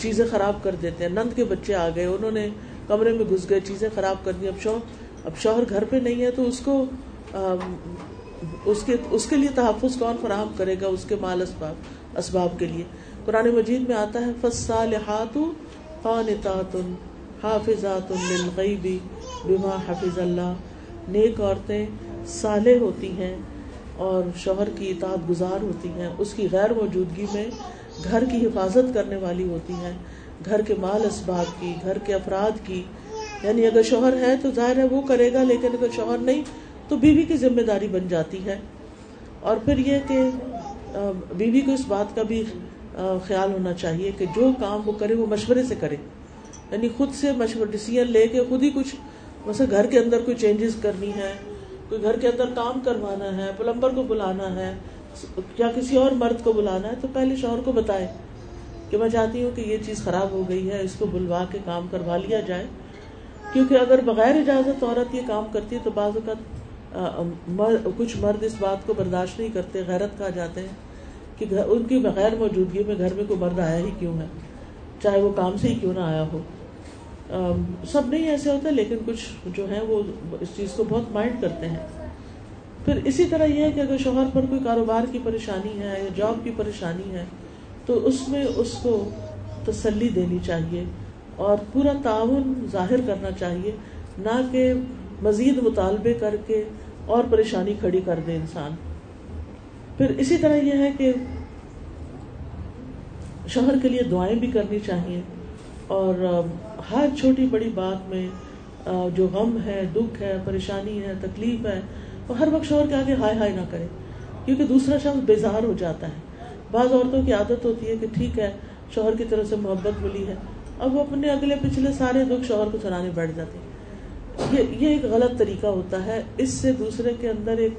چیزیں خراب کر دیتے ہیں۔ نند کے بچے آ گئے، انہوں نے کمرے میں گھس گئے، چیزیں خراب کر دی اب شوہر اب شوہر گھر پہ نہیں ہے تو اس کو اس کے اس کے لیے تحفظ کون فراہم کرے گا؟ اس کے مال اسباب اسباب کے لیے۔ قرآن مجید میں آتا ہے فصالحات قانتات حافظات للغیب بما حفظ اللہ نیک عورتیں صالح ہوتی ہیں اور شوہر کی اطاعت گزار ہوتی ہیں، اس کی غیر موجودگی میں گھر کی حفاظت کرنے والی ہوتی ہیں، گھر کے مال اسباب کی، گھر کے افراد کی۔ یعنی اگر شوہر ہے تو ظاہر ہے وہ کرے گا، لیکن اگر شوہر نہیں تو بیوی کی ذمہ داری بن جاتی ہے۔ اور پھر یہ کہ بیوی کو اس بات کا بھی خیال ہونا چاہیے کہ جو کام وہ کرے وہ مشورے سے کرے۔ یعنی خود سے مشورہ ڈسیزن لے کے خود ہی کچھ ویسے گھر کے اندر کوئی چینجز کرنی ہے کوئی گھر کے اندر کام کروانا ہے، پلمبر کو بلانا ہے، یا کسی اور مرد کو بلانا ہے، تو پہلے شوہر کو بتائے کہ میں چاہتی ہوں کہ یہ چیز خراب ہو گئی ہے، اس کو بلوا کے کام کروا لیا جائے۔ کیونکہ اگر بغیر اجازت عورت یہ کام کرتی ہے تو بعض اوقات کچھ مرد اس بات کو برداشت نہیں کرتے، غیرت کہا جاتے ہیں کہ ان کی بغیر موجودگی میں گھر میں کوئی مرد آیا ہی کیوں ہے؟ چاہے وہ کام سے ہی کیوں نہ آیا ہو۔ سب نہیں ایسے ہوتے، لیکن کچھ جو ہیں وہ اس چیز کو بہت مائنڈ کرتے ہیں۔ پھر اسی طرح یہ ہے کہ اگر شوہر پر کوئی کاروبار کی پریشانی ہے یا جاب کی پریشانی ہے، تو اس میں اس کو تسلی دینی چاہیے اور پورا تعاون ظاہر کرنا چاہیے، نہ کہ مزید مطالبے کر کے اور پریشانی کھڑی کر دے انسان۔ پھر اسی طرح یہ ہے کہ شوہر کے لیے دعائیں بھی کرنی چاہیے اور ہر چھوٹی بڑی بات میں جو غم ہے، دکھ ہے، پریشانی ہے، تکلیف ہے، وہ ہر وقت شوہر کے آگے ہائے ہائے نہ کرے، کیونکہ دوسرا شخص بیزار ہو جاتا ہے۔ بعض عورتوں کی عادت ہوتی ہے کہ ٹھیک ہے، شوہر کی طرف سے محبت ملی ہے، اب وہ اپنے اگلے پچھلے سارے دکھ شوہر کو سنانے بیٹھ جاتے ہیں۔ یہ یہ ایک غلط طریقہ ہوتا ہے، اس سے دوسرے کے اندر ایک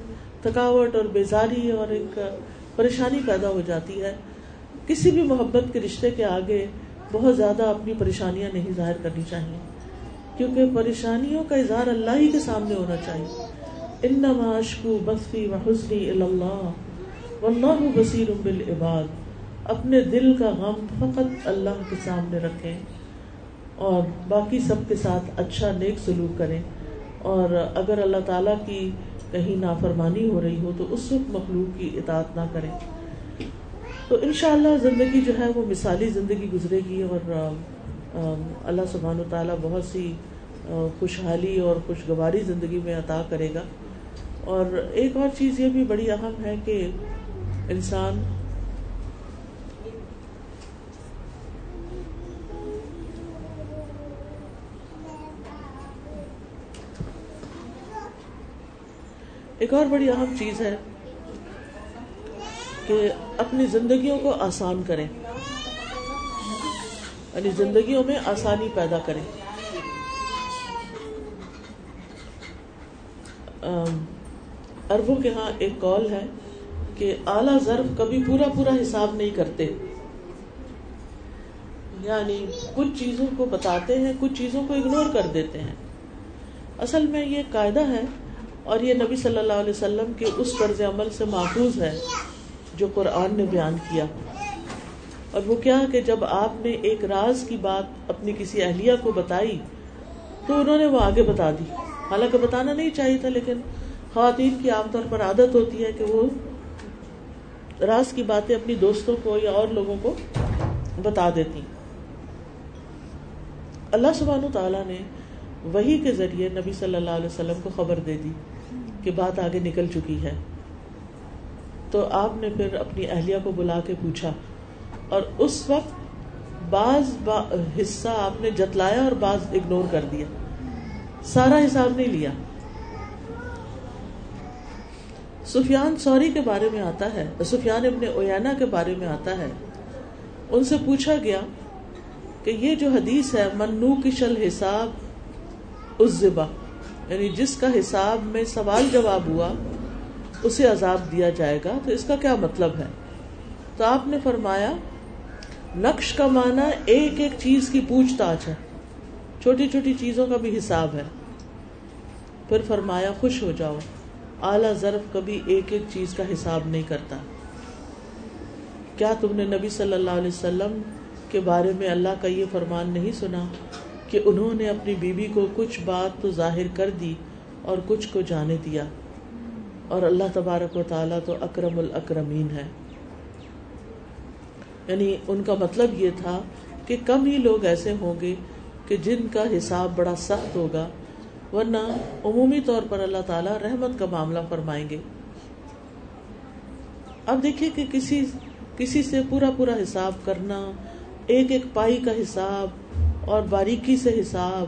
تھکاوٹ اور بیزاری اور ایک پریشانی پیدا ہو جاتی ہے۔ کسی بھی محبت کے رشتے کے آگے بہت زیادہ اپنی پریشانیاں نہیں ظاہر کرنی چاہیے۔ کیونکہ پریشانیوں کا اظہار اللہ ہی کے سامنے ہونا چاہیے۔ انما اشکو بخفی و حسنی اللہ واللہ بصیر بالعباد۔ اپنے دل کا غم فقط اللہ کے سامنے رکھیں اور باقی سب کے ساتھ اچھا نیک سلوک کریں۔ اور اگر اللہ تعالیٰ کی کہیں نافرمانی ہو رہی ہو تو اس وقت مخلوق کی اطاعت نہ کریں۔ تو انشاءاللہ زندگی جو ہے وہ مثالی زندگی گزرے گی اور اللہ سبحان و تعالیٰ بہت سی خوشحالی اور خوشگواری زندگی میں عطا کرے گا۔ اور ایک اور چیز یہ بھی بڑی اہم ہے کہ انسان ایک اور بڑی اہم چیز ہے کہ اپنی زندگیوں کو آسان کریں۔ یعنی زندگیوں میں آسانی پیدا کریں۔ اربوں کے ہاں ایک کال ہے کہ اعلی ضرب کبھی پورا پورا حساب نہیں کرتے۔ یعنی کچھ چیزوں کو بتاتے ہیں، کچھ چیزوں کو اگنور کر دیتے ہیں۔ اصل میں یہ قاعدہ ہے اور یہ نبی صلی اللہ علیہ وسلم کے اس طرز عمل سے محفوظ ہے۔ جو قرآن نے بیان کیا۔ اور وہ کیا کہ جب آپ نے ایک راز کی بات اپنی کسی اہلیہ کو بتائی، تو انہوں نے وہ آگے بتا دی۔ حالانکہ بتانا نہیں چاہیے تھا، لیکن خواتین کی عام طور پر عادت ہوتی ہے کہ وہ راز کی باتیں اپنی دوستوں کو یا اور لوگوں کو بتا دیتی۔ اللہ سبحانہ تعالیٰ نے وہی کے ذریعے نبی صلی اللہ علیہ وسلم کو خبر دے دی کہ بات آگے نکل چکی ہے۔ تو آپ نے پھر اپنی اہلیہ کو بلا کے پوچھا۔ اور اس وقت بعض با حصہ آپ نے جتلایا اور بعض اگنور کر دیا۔ سارا حساب نہیں لیا۔ سفیان سوری کے بارے میں آتا ہے۔ سفیان ابن اویانا کے بارے میں آتا ہے۔ ان سے پوچھا گیا کہ یہ جو حدیث ہے، منو کی شل حساب اس یعنی جس کا حساب میں سوال جواب ہوا اسے عذاب دیا جائے گا، تو اس کا کیا مطلب ہے؟ تو آپ نے فرمایا، نقش کا معنی ایک ایک چیز کی پوچھ تاچھ ہے۔ چھوٹی چھوٹی چیزوں کا بھی حساب ہے۔ پھر فرمایا، خوش ہو جاؤ۔ اعلی ضرف کبھی ایک ایک چیز کا حساب نہیں کرتا۔ کیا تم نے نبی صلی اللہ علیہ وسلم کے بارے میں اللہ کا یہ فرمان نہیں سنا کہ انہوں نے اپنی بیوی کو کچھ بات تو ظاہر کر دی اور کچھ کو جانے دیا؟ اور اللہ تبارک و تعالیٰ تو اکرم الاکرمین ہے۔ یعنی ان کا مطلب یہ تھا کہ کم ہی لوگ ایسے ہوں گے کہ جن کا حساب بڑا سخت ہوگا، ورنہ عمومی طور پر اللہ تعالیٰ رحمت کا معاملہ فرمائیں گے۔ اب دیکھیے کہ کسی کسی سے پورا پورا حساب کرنا، ایک ایک پائی کا حساب اور باریکی سے حساب،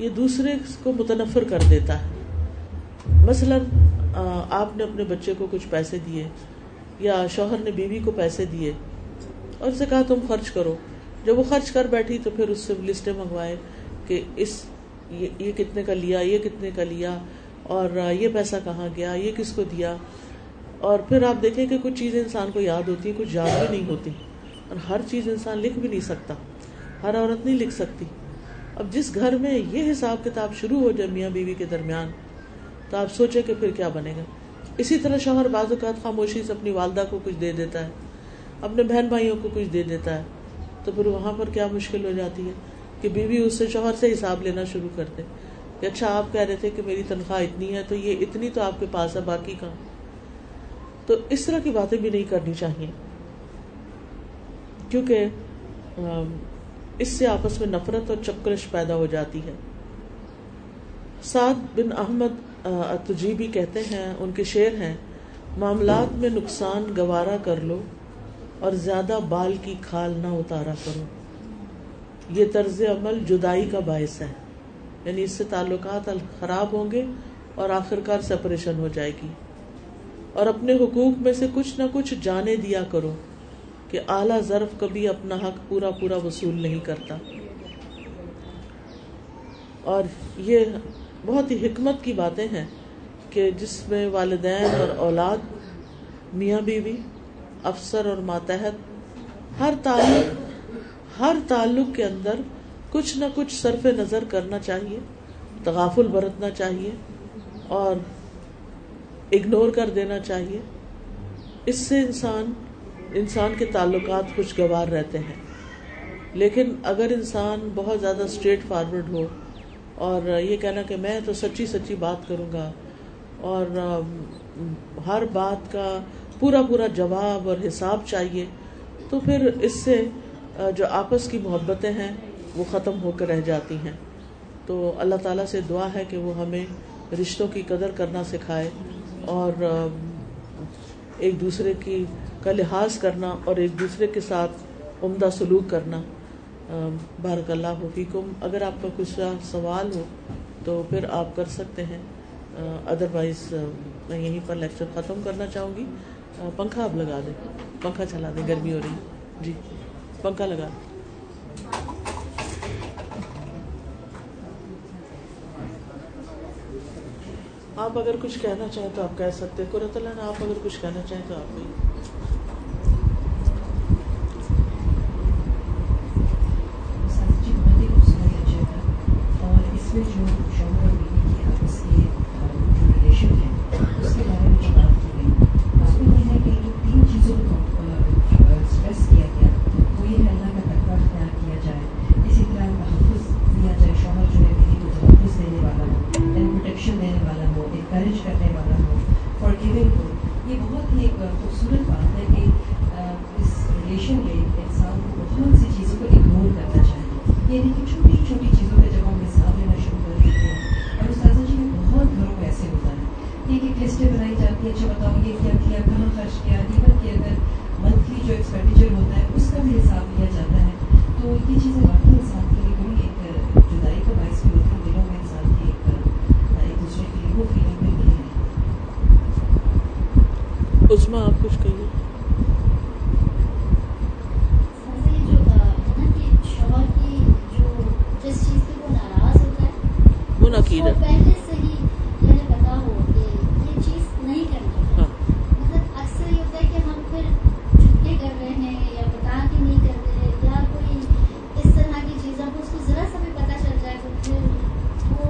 یہ دوسرے کو متنفر کر دیتا ہے۔ مثلا آپ نے اپنے بچے کو کچھ پیسے دیے، یا شوہر نے بیوی کو پیسے دیے، اور اسے کہا تم خرچ کرو۔ جب وہ خرچ کر بیٹھی تو پھر اس سے لسٹیں منگوائے کہ اس یہ کتنے کا لیا، یہ کتنے کا لیا، اور یہ پیسہ کہاں گیا، یہ کس کو دیا۔ اور پھر آپ دیکھیں کہ کچھ چیزیں انسان کو یاد ہوتی ہیں، کچھ یاد بھی نہیں ہوتی، اور ہر چیز انسان لکھ بھی نہیں سکتا، ہر عورت نہیں لکھ سکتی۔ اب جس گھر میں یہ حساب کتاب شروع ہو جائے میاں بیوی کے درمیان تو آپ سوچیں کہ پھر کیا بنے گا۔ اسی طرح شوہر بعض اوقات خاموشی سے اپنی والدہ کو کچھ دے دیتا ہے، اپنے بہن بھائیوں کو کچھ دے دیتا ہے۔ تو پھر وہاں پر کیا مشکل ہو جاتی ہے کہ بیوی اس سے شوہر سے حساب لینا شروع کر دے۔ کہ اچھا آپ کہہ رہے تھے کہ میری تنخواہ اتنی ہے، تو یہ اتنی تو آپ کے پاس ہے، باقی کا تو اس طرح کی باتیں بھی نہیں کرنی چاہیے۔ کیونکہ اس سے آپس میں نفرت اور چکرش پیدا ہو جاتی ہے۔ سعد بن احمد تجیبی کہتے ہیں، ان کے شعر ہیں، معاملات میں نقصان گوارا کر لو اور زیادہ بال کی کھال نہ اتارا کرو۔ یہ طرز عمل جدائی کا باعث ہے۔ یعنی اس سے تعلقات خراب ہوں گے اور آخرکار سپریشن ہو جائے گی۔ اور اپنے حقوق میں سے کچھ نہ کچھ جانے دیا کرو کہ اعلی ضرف کبھی اپنا حق پورا پورا وصول نہیں کرتا۔ اور یہ بہت ہی حکمت کی باتیں ہیں کہ جس میں والدین اور اولاد، میاں بیوی، افسر اور ماتحت، ہر تعلق ہر تعلق کے اندر کچھ نہ کچھ صرف نظر کرنا چاہیے، تغافل برتنا چاہیے اور اگنور کر دینا چاہیے۔ اس سے انسان انسان کے تعلقات خوشگوار رہتے ہیں۔ لیکن اگر انسان بہت زیادہ اسٹریٹ فارورڈ ہو اور یہ کہنا کہ میں تو سچی سچی بات کروں گا اور ہر بات کا پورا پورا جواب اور حساب چاہیے، تو پھر اس سے جو آپس کی محبتیں ہیں، وہ ختم ہو کر رہ جاتی ہیں۔ تو اللہ تعالیٰ سے دعا ہے کہ وہ ہمیں رشتوں کی قدر کرنا سکھائے اور ایک دوسرے کی کا لحاظ کرنا اور ایک دوسرے کے ساتھ عمدہ سلوک کرنا۔ بارک اللہ حفیقم اگر آپ کا کچھ سوال ہو تو پھر آپ کر سکتے ہیں۔ ادروائز میں یہیں پر لیکچر ختم کرنا چاہوں گی۔ پنکھا آپ لگا دیں۔ پنکھا چلا دیں، گرمی ہو رہی۔ جی پنکھا لگا دیں۔ آپ اگر کچھ کہنا چاہیں تو آپ کہہ سکتے قرۃ اللہ، آپ اگر کچھ کہنا چاہیں تو آپ بھی کہ اچھا بتاؤ یہ کیا کیا کہاں خرچ کیا ایون کہ اگر منتھلی جو ایکسپینڈیچر ہوتا ہے، اس کا بھی حساب لیا جاتا ہے۔ تو یہ چیزیں واقعی انسان کے لیے بڑی ایک جدائی کا باعث بھی ہوتی ہے۔ دلوں میں انسان کی ایک ایک دوسرے کے لیے وہ فیلنگ بھی نہیں ہے۔ اس میں آپ کچھ کہیے سر یہ جو ہے نا کہ شوہر کی جو جس چیز پہ وہ ناراض ہوتا ہے اس منعقید کو پہلے سے ہی یعنی پتا ہو کہ یہ چیز نہیں کرنی ہے ہاں مطلب اکثر یہ ہوتا ہے کہ ہم پھر چھٹے کر رہے ہیں یا بتا کے نہیں کر رہے یا کوئی اس طرح کی چیزوں کو اس کو ذرا سا بھی پتہ چل جائے تو پھر وہ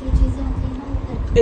جو چیزیں ہوتی ہیں وہ کرتے اعتماد ختم ہو اعتماد ختم ہو ٹرسٹ نہیں کبھی جانا چاہیے ایک اور چیز جو ہوتی ہے سادہ کہ آج کل جیسے کوالٹی کا بہت زیادہ ہوتا ہے نا تو یہ کوئی ایک فرینڈ نے ایک مطلب ایک اسٹوڈنٹ ایک کوشچن کری تھی کہ اچھا ہم شوہر کی کتنی اطاعت کریں مطلب اس میں وہ لوگ پیمانہ کہ میں بھی بہت کر رہی ہوں وہ بھی بہت کر رہا ہے تو میں کتنی اطاعت کر سکتی کروں اس کی یہ چیز تو اطاعت تو ہر صورت ہے ہی نا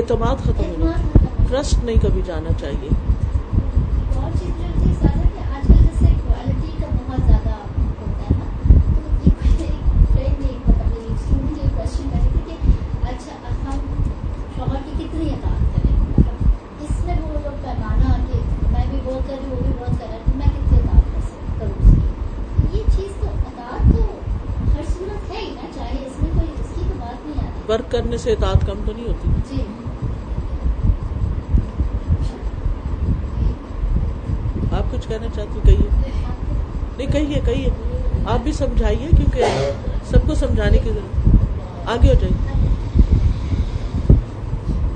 چاہے اس میں کوئی اس کی تو بات نہیں آتی۔ ورک کرنے سے اطاعت کم تو نہیں ہوتی جی آپ کچھ کہنا چاہتی ہوں، کہیے۔ نہیں، کہیے کہیے۔ آپ بھی سمجھائیے، کیونکہ سب کو سمجھانے کی ضرورت آگے ہو جائیے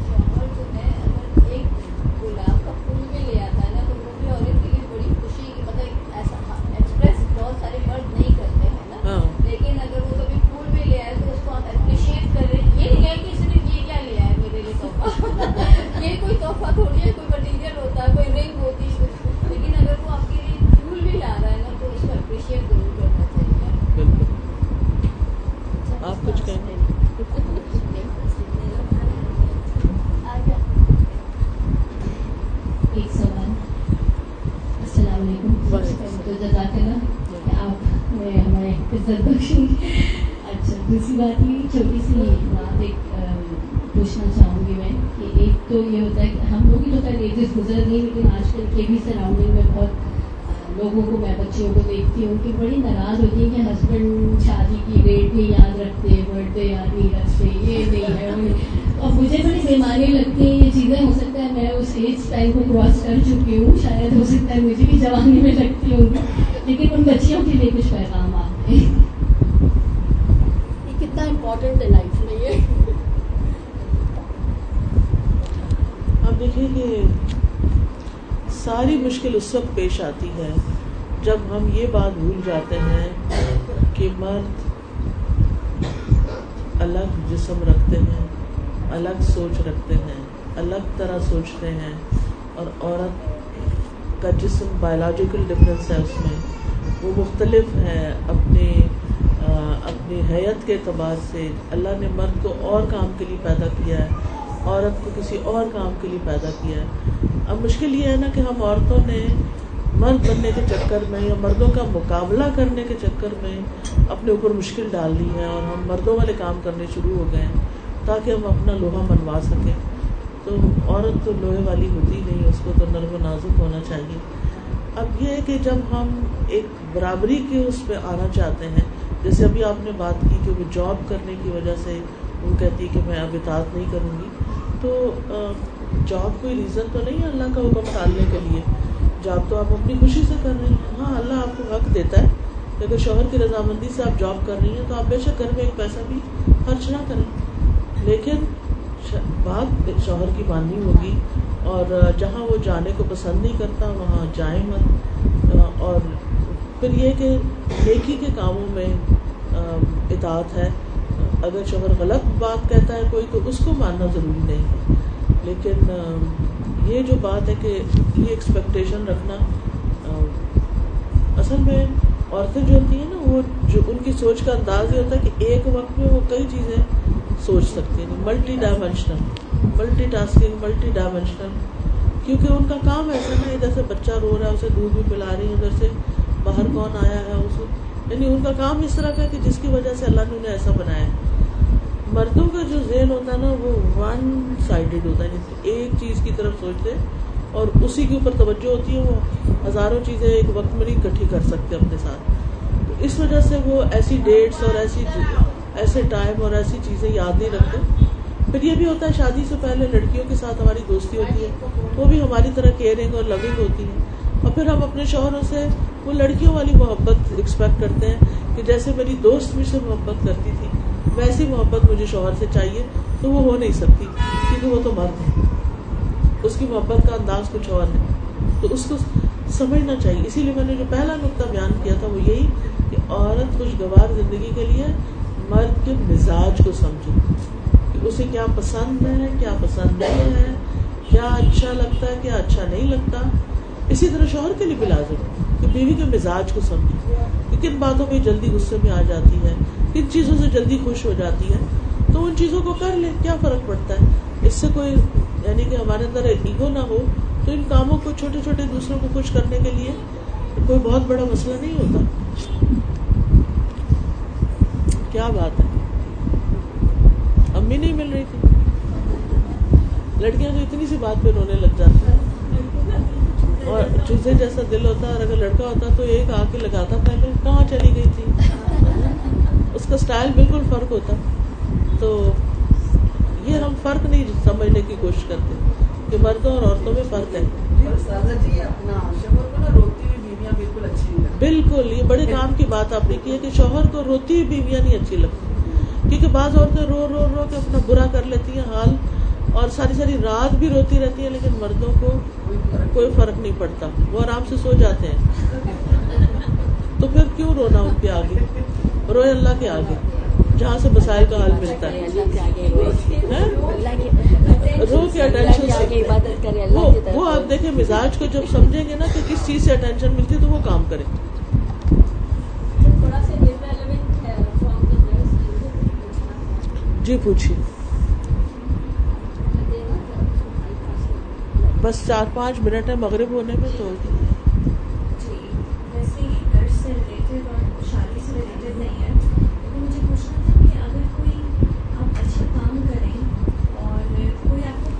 شوہر جو ہے اگر ایک گلاب کا پھول بھی لے آتا ہے نا تو وہ بھی عورت کے لیے بڑی خوشی کی مطلب ایسا ایکسپریس بہت سارے مرد نہیں کرتے ہیں نا ہاں لیکن اگر وہ کبھی پھول بھی لے آئے تو اس کو آپ اپریشیٹ کر رہے ہیں یہ نہیں ہے کہ صرف یہ کیا لے آئے میرے لیے تحفہ یہ کوئی تحفہ تھوڑی ہے کوئی مٹیریل ہوتا ہے کوئی رنگ ہوتی ہے لیکن اگر وہ آپ کے لیے پھول بھی لا رہا ہے نا تو اس کو اپریشیٹ ضرور کرنا چاہیے بالکل آپ کچھ کہیں ایک سوال السلام علیکم وعلیکم تو جزاک اللہ کہ آپ نے ہمیں عزت بخشی اچھا دوسری بات یہ چھوٹی سی دیکھیے کہ ساری مشکل اس وقت پیش آتی ہے جب ہم یہ بات بھول جاتے ہیں کہ مرد الگ جسم رکھتے ہیں، الگ سوچ رکھتے ہیں، الگ طرح سوچتے ہیں اور عورت کا جسم بایولوجیکل ڈفرینس ہے اس میں۔ وہ مختلف ہے اپنے اپنی حیت کے اعتبار سے۔ اللہ نے مرد کو اور کام کے لیے پیدا کیا ہے۔ عورت کو کسی اور کام کے لیے پیدا کیا ہے۔ اب مشکل یہ ہے نا کہ ہم عورتوں نے مرد بننے کے چکر میں یا مردوں کا مقابلہ کرنے کے چکر میں اپنے اوپر مشکل ڈال دی ہے اور ہم مردوں والے کام کرنے شروع ہو گئے ہیں تاکہ ہم اپنا لوہا منوا سکیں۔ تو عورت تو لوہے والی ہوتی نہیں، اس کو تو نرم و نازک ہونا چاہیے۔ اب یہ ہے کہ جب ہم ایک برابری کے اس پہ آنا چاہتے ہیں، جیسے ابھی آپ نے بات کی کہ وہ جاب کرنے کی وجہ سے وہ کہتی کہ میں اب اطاعت نہیں کروں گی۔ تو جاب کوئی ریزن تو نہیں ہے اللہ کا حکم ٹالنے کے لیے؟ جاب تو آپ اپنی خوشی سے کر رہی ہیں۔ ہاں اللہ آپ کو حق دیتا ہے۔ کہ اگر شوہر کی رضامندی سے آپ جاب کر رہی ہیں تو آپ بے شک گھر میں ایک پیسہ بھی خرچ نہ کریں۔ لیکن بات شوہر کی ماننی ہوگی اور جہاں وہ جانے کو پسند نہیں کرتا، وہاں جائیں مت۔ اور پھر یہ کہ نیکی کے کاموں میں اطاعت ہے۔ اگر شوہر غلط بات کہتا ہے کوئی تو اس کو ماننا ضروری نہیں ہے۔ لیکن یہ جو بات ہے کہ یہ ایکسپیکٹیشن رکھنا اصل میں عورتیں جو ہوتی ہیں نا، وہ جو ان کی سوچ کا انداز یہ ہوتا ہے کہ ایک وقت میں وہ کئی چیزیں سوچ سکتی ہیں۔ Multidimensional multitasking multidimensional کیونکہ ان کا کام ایسا نا ادھر سے بچہ رو رہا ہے، اسے دودھ بھی پلا رہی ہے ادھر سے باہر کون آیا ہے اس یعنی ان کا کام اس طرح کا ہے کہ جس کی وجہ سے اللہ نے انہیں ایسا بنایا ہے۔ مردوں کا جو ذہن ہوتا ہے نا، وہ ون سائڈیڈ ہوتا ہے، جیسے ایک چیز کی طرف سوچتے اور اسی کے اوپر توجہ ہوتی ہے، وہ ہزاروں چیزیں ایک وقت میں نہیں اکٹھی کر سکتے اپنے ساتھ۔ تو اس وجہ سے وہ ایسی ڈیٹس اور ایسی ایسے ٹائم اور ایسی چیزیں یاد نہیں رکھتے۔ پھر یہ بھی ہوتا ہے، شادی سے پہلے لڑکیوں کے ساتھ ہماری دوستی ہوتی ہے، وہ بھی ہماری طرح کیئرنگ اور لونگ ہوتی ہے اور پھر ہم اپنے شوہروں سے، وہ لڑکیوں والی محبت ایکسپیکٹ کرتے ہیں کہ جیسے میری دوست مجھ سے محبت کرتی تھی ویسی محبت مجھے شوہر سے چاہیے، تو وہ ہو نہیں سکتی، کیونکہ وہ تو مرد ہے اس کی محبت کا انداز کچھ اور ہے۔ تو اس کو سمجھنا چاہیے۔ اسی لیے میں نے جو پہلا نقطہ بیان کیا تھا، وہ یہی کہ عورت خوشگوار زندگی کے لیے مرد کے مزاج کو سمجھے کہ اسے کیا پسند ہے، کیا پسند نہیں ہے، کیا اچھا لگتا ہے، کیا اچھا نہیں لگتا۔ اسی طرح شوہر کے لیے بھی لازم کہ بیوی کے مزاج کو سمجھے کہ کن باتوں پہ جلدی غصے میں آ جاتی ہے۔ کن چیزوں سے جلدی خوش ہو جاتی ہے، تو ان چیزوں کو کر لے کیا فرق پڑتا ہے؟ اس سے کوئی یعنی کہ ہمارے اندر ایگو نہ ہو، تو ان کاموں کو چھوٹے چھوٹے دوسروں کو خوش کرنے کے لیے کوئی بہت بڑا مسئلہ نہیں ہوتا۔ کیا بات ہے؟ امی نہیں مل رہی تھی۔ لڑکیاں تو اتنی سی بات پہ رونے لگ جاتی اور چوزے جیسا دل ہوتا اور اگر لڑکا ہوتا تو ایک آ کے لگاتا پہلے، کہاں چلی گئی تھی؟ کا اسٹائل بالکل فرق ہوتا تو یہ ہم فرق نہیں سمجھنے کی کوشش کرتے کہ مردوں اور عورتوں میں فرق ہے۔ بالکل یہ بڑے کام کی بات آپ نے کی ہے کہ شوہر کو روتی ہوئی بیویاں نہیں اچھی لگتی۔ کیونکہ بعض عورتیں رو رو رو کے اپنا برا کر لیتی ہیں حال اور ساری ساری رات بھی روتی رہتی ہیں لیکن مردوں کو کوئی فرق نہیں پڑتا۔ وہ آرام سے سو جاتے ہیں۔ تو پھر کیوں رونا ان کے آگے؟ روئے اللہ کے آگے جہاں سے مسائل کا حل ملتا ہے۔ رو کے اٹینشن سے۔ وہ آپ دیکھیں مزاج کو جب سمجھیں گے نا کہ کس چیز سے اٹینشن ملتی ہے تو وہ کام کریں جی پوچھیے۔ بس چار پانچ منٹ ہے مغرب ہونے میں تو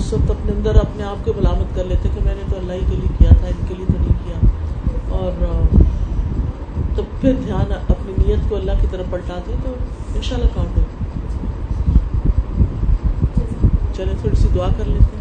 اس وقت اپنے اندر اپنے آپ کو ملامت کر لیتے کہ میں نے تو اللہ ہی کے لیے کیا تھا، ان کے لیے تو نہیں کیا۔ اور تو پھر دھیان اپنی نیت کو اللہ کی طرف پلٹا دیں تو ان شاء اللہ کاؤنٹ ہو چلے تھوڑی سی دعا کر لیتے ہیں۔